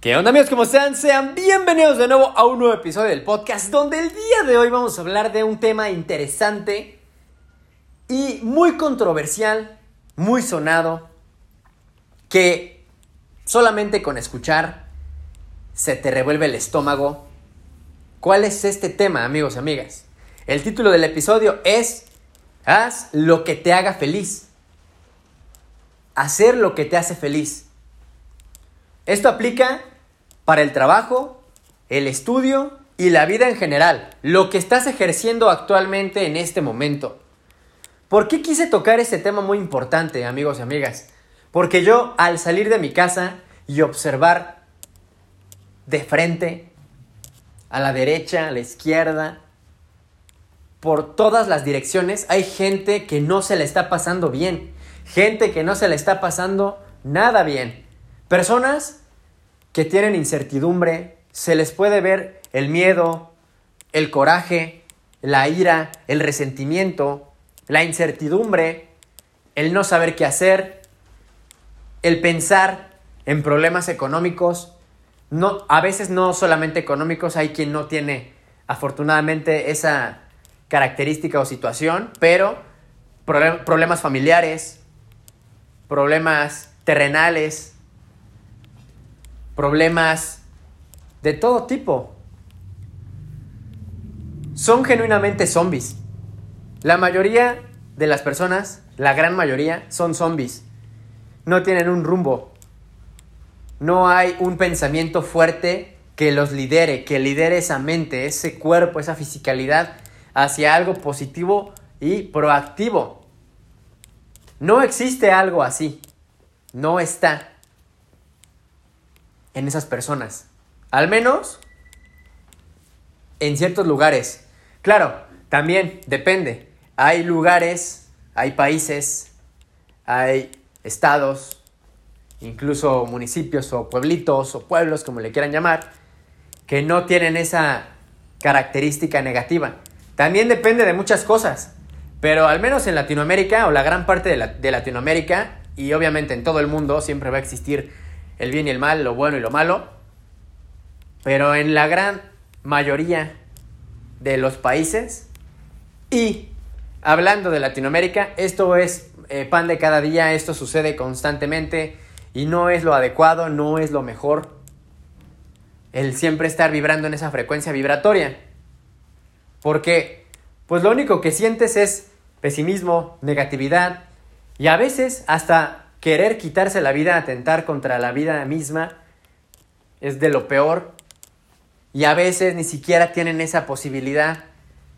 ¿Qué onda amigos? ¿Cómo están? Sean bienvenidos de nuevo a un nuevo episodio del podcast donde el día de hoy vamos a hablar de un tema interesante y muy controversial, muy sonado, que solamente con escuchar se te revuelve el estómago. ¿Cuál es este tema amigos y amigas? El título del episodio es Haz lo que te haga feliz. Hacer lo que te hace feliz. Esto aplica para el trabajo, el estudio y la vida en general, lo que estás ejerciendo actualmente en este momento. ¿Por qué quise tocar este tema muy importante, amigos y amigas? Porque yo al salir de mi casa y observar de frente, a la derecha, a la izquierda, por todas las direcciones, hay gente que no se le está pasando bien, gente que no se le está pasando nada bien, personas que tienen incertidumbre, se les puede ver el miedo, el coraje, la ira, el resentimiento, la incertidumbre, el no saber qué hacer, el pensar en problemas económicos, no, a veces no solamente económicos, hay quien no tiene afortunadamente esa característica o situación, pero problemas familiares, problemas terrenales, problemas de todo tipo. Son genuinamente zombies. La mayoría de las personas, la gran mayoría, son zombies. No tienen un rumbo. No hay un pensamiento fuerte que los lidere, que lidere esa mente, ese cuerpo, esa fisicalidad hacia algo positivo y proactivo. No existe algo así. No está en esas personas. Al menos en ciertos lugares. Claro, también depende. Hay lugares, hay países, hay estados, incluso municipios o pueblitos o pueblos, como le quieran llamar, que no tienen esa característica negativa. También depende de muchas cosas. Pero al menos en Latinoamérica o la gran parte de, de Latinoamérica y obviamente en todo el mundo siempre va a existir el bien y el mal, lo bueno y lo malo, pero en la gran mayoría de los países y hablando de Latinoamérica, esto es eh, pan de cada día, esto sucede constantemente y no es lo adecuado, no es lo mejor. El siempre estar vibrando en esa frecuencia vibratoria. Porque pues lo único que sientes es pesimismo, negatividad y a veces hasta querer quitarse la vida, atentar contra la vida misma, es de lo peor. Y a veces ni siquiera tienen esa posibilidad.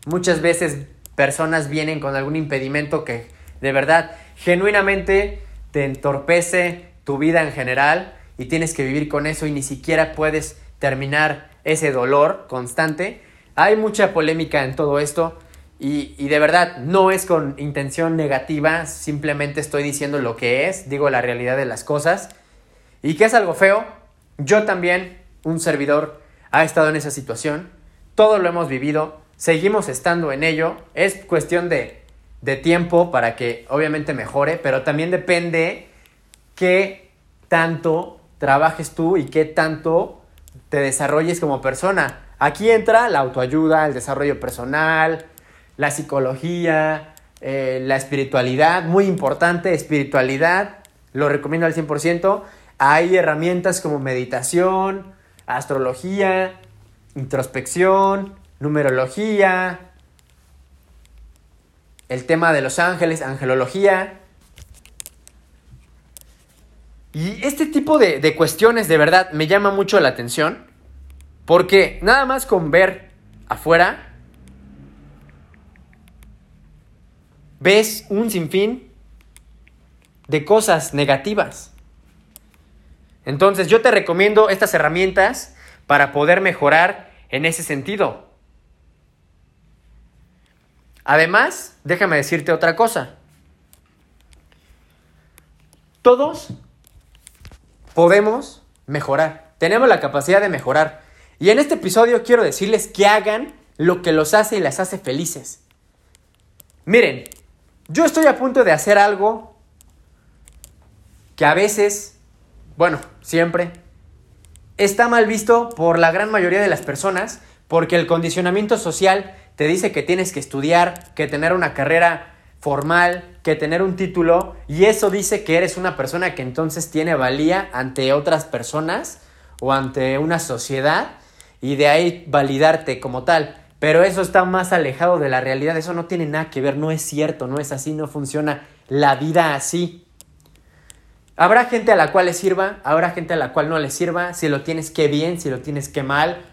Muchas veces personas vienen con algún impedimento que de verdad, genuinamente te entorpece tu vida en general y tienes que vivir con eso y ni siquiera puedes terminar ese dolor constante. Hay mucha polémica en todo esto. Y, de verdad, no es con intención negativa, simplemente estoy diciendo lo que es, digo la realidad de las cosas. Y que es algo feo, yo también, un servidor, ha estado en esa situación, todo lo hemos vivido, seguimos estando en ello, es cuestión de, de tiempo para que obviamente mejore, pero también depende qué tanto trabajes tú y qué tanto te desarrolles como persona. Aquí entra la autoayuda, el desarrollo personal, la psicología, eh, la espiritualidad, muy importante, espiritualidad, lo recomiendo al 100%. Hay herramientas como meditación, astrología, introspección, numerología, el tema de los ángeles, angelología. Y este tipo de, de, cuestiones de verdad me llama mucho la atención porque nada más con ver afuera ves un sinfín de cosas negativas. Entonces yo te recomiendo estas herramientas para poder mejorar en ese sentido. Además, déjame decirte otra cosa. Todos podemos mejorar. Tenemos la capacidad de mejorar. Y en este episodio quiero decirles que hagan lo que los hace y las hace felices. Miren, yo estoy a punto de hacer algo que a veces, bueno, siempre, está mal visto por la gran mayoría de las personas porque el condicionamiento social te dice que tienes que estudiar, que tener una carrera formal, que tener un título y eso dice que eres una persona que entonces tiene valía ante otras personas o ante una sociedad y de ahí validarte como tal. Pero eso está más alejado de la realidad, eso no tiene nada que ver, no es cierto, no es así, no funciona la vida así. Habrá gente a la cual le sirva, habrá gente a la cual no le sirva, si lo tienes que bien, si lo tienes que mal,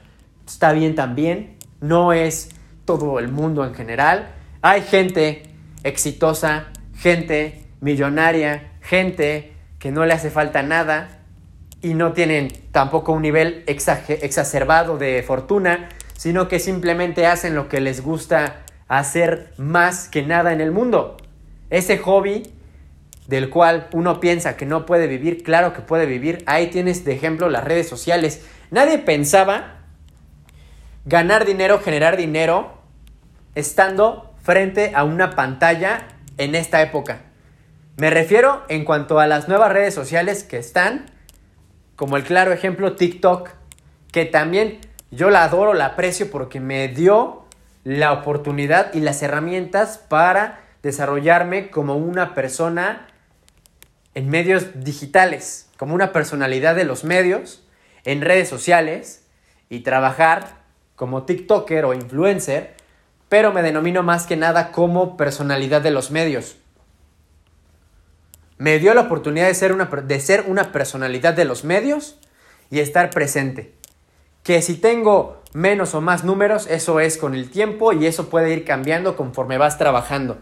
está bien también, no es todo el mundo en general. Hay gente exitosa, gente millonaria, gente que no le hace falta nada y no tienen tampoco un nivel exacerbado de fortuna, sino que simplemente hacen lo que les gusta hacer más que nada en el mundo. Ese hobby del cual uno piensa que no puede vivir, claro que puede vivir. Ahí tienes de ejemplo las redes sociales. Nadie pensaba ganar dinero, generar dinero, estando frente a una pantalla en esta época. Me refiero en cuanto a las nuevas redes sociales que están, como el claro ejemplo TikTok, que también yo la adoro, la aprecio porque me dio la oportunidad y las herramientas para desarrollarme como una persona en medios digitales, como una personalidad de los medios, en redes sociales y trabajar como TikToker o influencer, pero me denomino más que nada como personalidad de los medios. Me dio la oportunidad de ser una, de ser una personalidad de los medios y estar presente que si tengo menos o más números, eso es con el tiempo y eso puede ir cambiando conforme vas trabajando.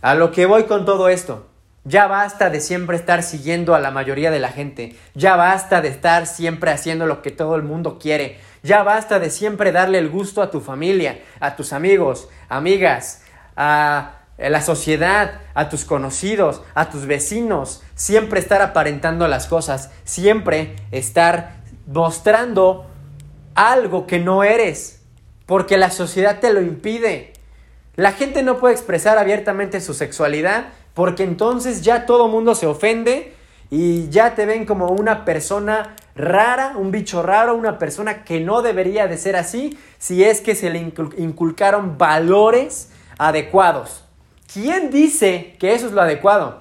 A lo que voy con todo esto, ya basta de siempre estar siguiendo a la mayoría de la gente, ya basta de estar siempre haciendo lo que todo el mundo quiere, ya basta de siempre darle el gusto a tu familia, a tus amigos, amigas, a la sociedad, a tus conocidos, a tus vecinos, siempre estar aparentando las cosas, siempre estar mostrando algo que no eres, porque la sociedad te lo impide. La gente no puede expresar abiertamente su sexualidad porque entonces ya todo mundo se ofende y ya te ven como una persona rara, un bicho raro, una persona que no debería de ser así si es que se le inculcaron valores adecuados. ¿Quién dice que eso es lo adecuado?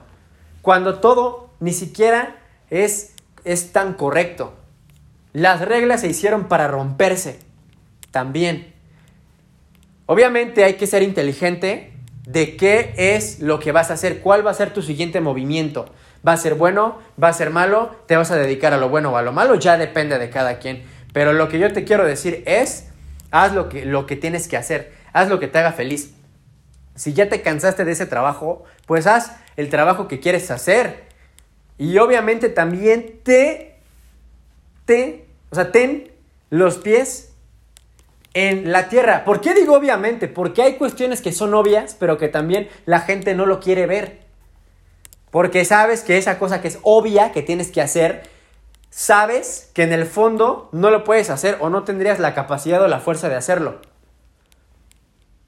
Cuando todo ni siquiera es, es tan correcto. Las reglas se hicieron para romperse. También. Obviamente hay que ser inteligente de qué es lo que vas a hacer, cuál va a ser tu siguiente movimiento. ¿Va a ser bueno? ¿Va a ser malo? ¿Te vas a dedicar a lo bueno o a lo malo? Ya depende de cada quien. Pero lo que yo te quiero decir es, haz lo que, lo que tienes que hacer, haz lo que te haga feliz. Si ya te cansaste de ese trabajo, pues haz el trabajo que quieres hacer. Y obviamente también te o sea, ten los pies en la tierra. ¿Por qué digo obviamente? Porque hay cuestiones que son obvias, pero que también la gente no lo quiere ver. Porque sabes que esa cosa que es obvia, que tienes que hacer, sabes que en el fondo no lo puedes hacer o no tendrías la capacidad o la fuerza de hacerlo.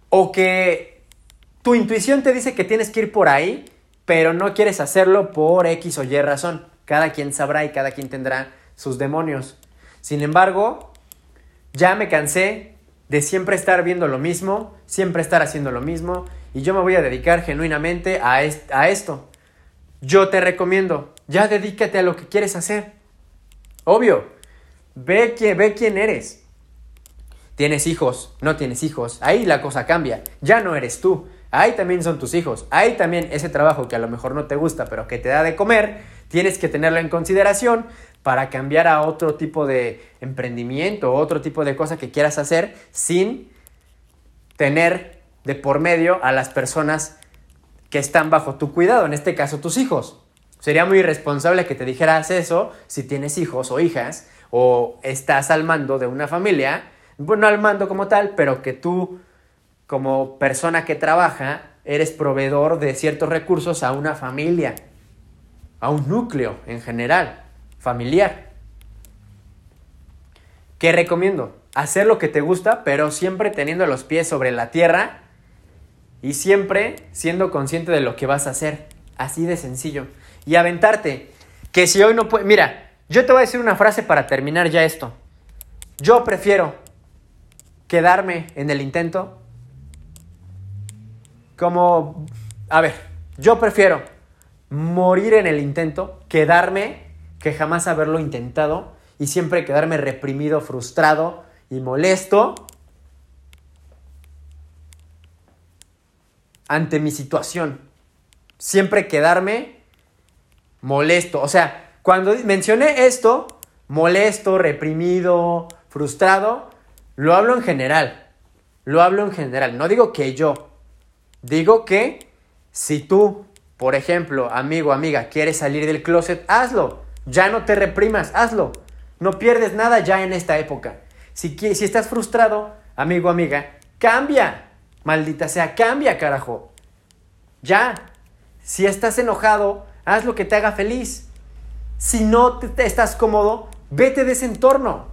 O que tu intuición te dice que tienes que ir por ahí, pero no quieres hacerlo por X o Y razón. Cada quien sabrá y cada quien tendrá sus demonios. Sin embargo, ya me cansé de siempre estar viendo lo mismo, siempre estar haciendo lo mismo, y yo me voy a dedicar genuinamente a, a esto. Yo te recomiendo, ya dedícate a lo que quieres hacer. Obvio, ve, que, ve quién eres. Tienes hijos, no tienes hijos, ahí la cosa cambia, ya no eres tú, ahí también son tus hijos, ahí también ese trabajo que a lo mejor no te gusta, pero que te da de comer, tienes que tenerlo en consideración para cambiar a otro tipo de emprendimiento, otro tipo de cosa que quieras hacer sin tener de por medio a las personas que están bajo tu cuidado, en este caso tus hijos. Sería muy irresponsable que te dijeras eso si tienes hijos o hijas o estás al mando de una familia, bueno, al mando como tal, pero que tú como persona que trabaja eres proveedor de ciertos recursos a una familia, a un núcleo en general familiar. ¿Qué recomiendo? Hacer lo que te gusta, pero siempre teniendo los pies sobre la tierra y siempre siendo consciente de lo que vas a hacer. Así de sencillo. Y aventarte. Que si hoy no puedes... Mira, yo te voy a decir una frase para terminar ya esto. Yo prefiero quedarme en el intento como... A ver, yo prefiero morir en el intento, quedarme, que jamás haberlo intentado y siempre quedarme reprimido, frustrado y molesto ante mi situación. Siempre quedarme molesto. O sea, cuando mencioné esto, molesto, reprimido, frustrado, lo hablo en general. Lo hablo en general. No digo que yo. Digo que si tú, por ejemplo, amigo, amiga, quieres salir del closet, hazlo. Ya no te reprimas, hazlo. No pierdes nada ya en esta época. Si, si estás frustrado, amigo, amiga, cambia. Maldita sea, cambia, carajo. Ya. Si estás enojado, haz lo que te haga feliz. Si no te, estás cómodo, vete de ese entorno.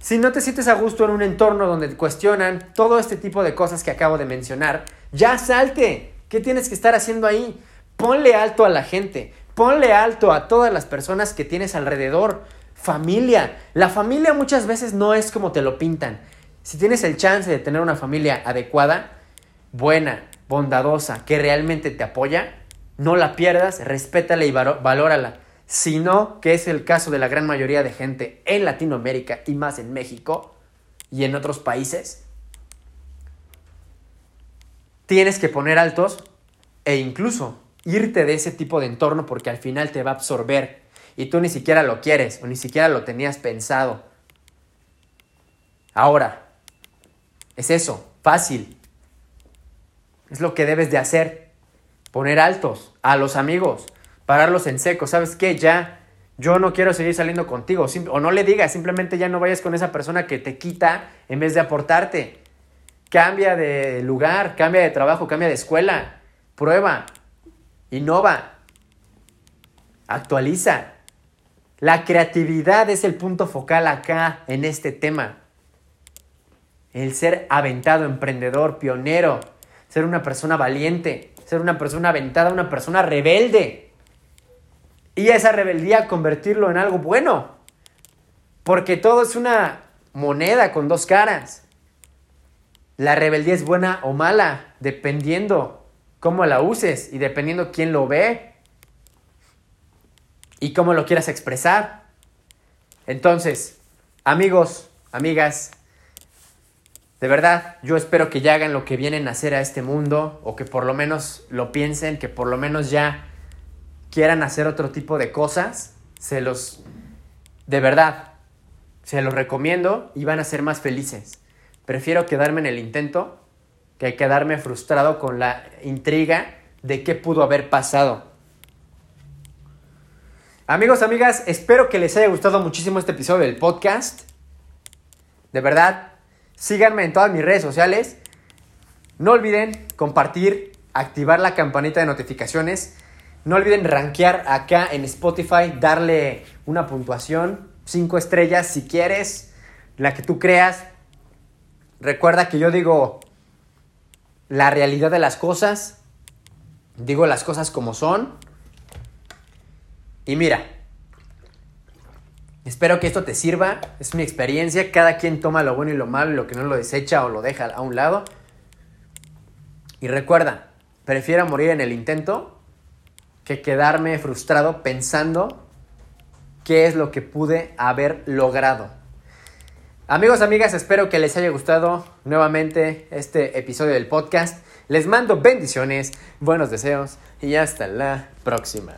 Si no te sientes a gusto en un entorno donde te cuestionan todo este tipo de cosas que acabo de mencionar, ya salte. ¿Qué tienes que estar haciendo ahí? Ponle alto a la gente. Ponle alto a todas las personas que tienes alrededor. Familia. La familia muchas veces no es como te lo pintan. Si tienes el chance de tener una familia adecuada, buena, bondadosa, que realmente te apoya, no la pierdas, respétala y valórala. Si no, que es el caso de la gran mayoría de gente en Latinoamérica y más en México y en otros países, tienes que poner altos e incluso irte de ese tipo de entorno porque al final te va a absorber y tú ni siquiera lo quieres o ni siquiera lo tenías pensado. Ahora, es eso, fácil, es lo que debes de hacer. Poner altos a los amigos, pararlos en seco. ¿Sabes qué? Ya, yo no quiero seguir saliendo contigo. o no le digas, simplemente ya no vayas con esa persona que te quita en vez de aportarte. Cambia de lugar, cambia de trabajo, cambia de escuela. Prueba, innova, actualiza. La creatividad es el punto focal acá en este tema. El ser aventado, emprendedor, pionero ser una persona valiente, ser una persona aventada, una persona rebelde. Y esa rebeldía convertirlo en algo bueno. Porque todo es una moneda con dos caras. La rebeldía es buena o mala, dependiendo cómo la uses y dependiendo quién lo ve y cómo lo quieras expresar. Entonces, amigos, amigas, de verdad, yo espero que ya hagan lo que vienen a hacer a este mundo o que por lo menos lo piensen, que por lo menos ya quieran hacer otro tipo de cosas. Se los, de verdad, se los recomiendo y van a ser más felices. Prefiero quedarme en el intento que quedarme frustrado con la intriga de qué pudo haber pasado. Amigos, amigas, espero que les haya gustado muchísimo este episodio del podcast. De verdad, Síganme en todas mis redes sociales. No olviden compartir, activar la campanita de notificaciones. No olviden rankear acá en Spotify, darle una puntuación, 5 estrellas si quieres, la que tú creas. Recuerda que yo digo la realidad de las cosas, digo las cosas como son. Y mira, Espero que esto te sirva, es mi experiencia, cada quien toma lo bueno y lo malo lo que no lo desecha o lo deja a un lado. Y recuerda, prefiero morir en el intento que quedarme frustrado pensando qué es lo que pude haber logrado. Amigos, amigas, espero que les haya gustado nuevamente este episodio del podcast. Les mando bendiciones, buenos deseos y hasta la próxima.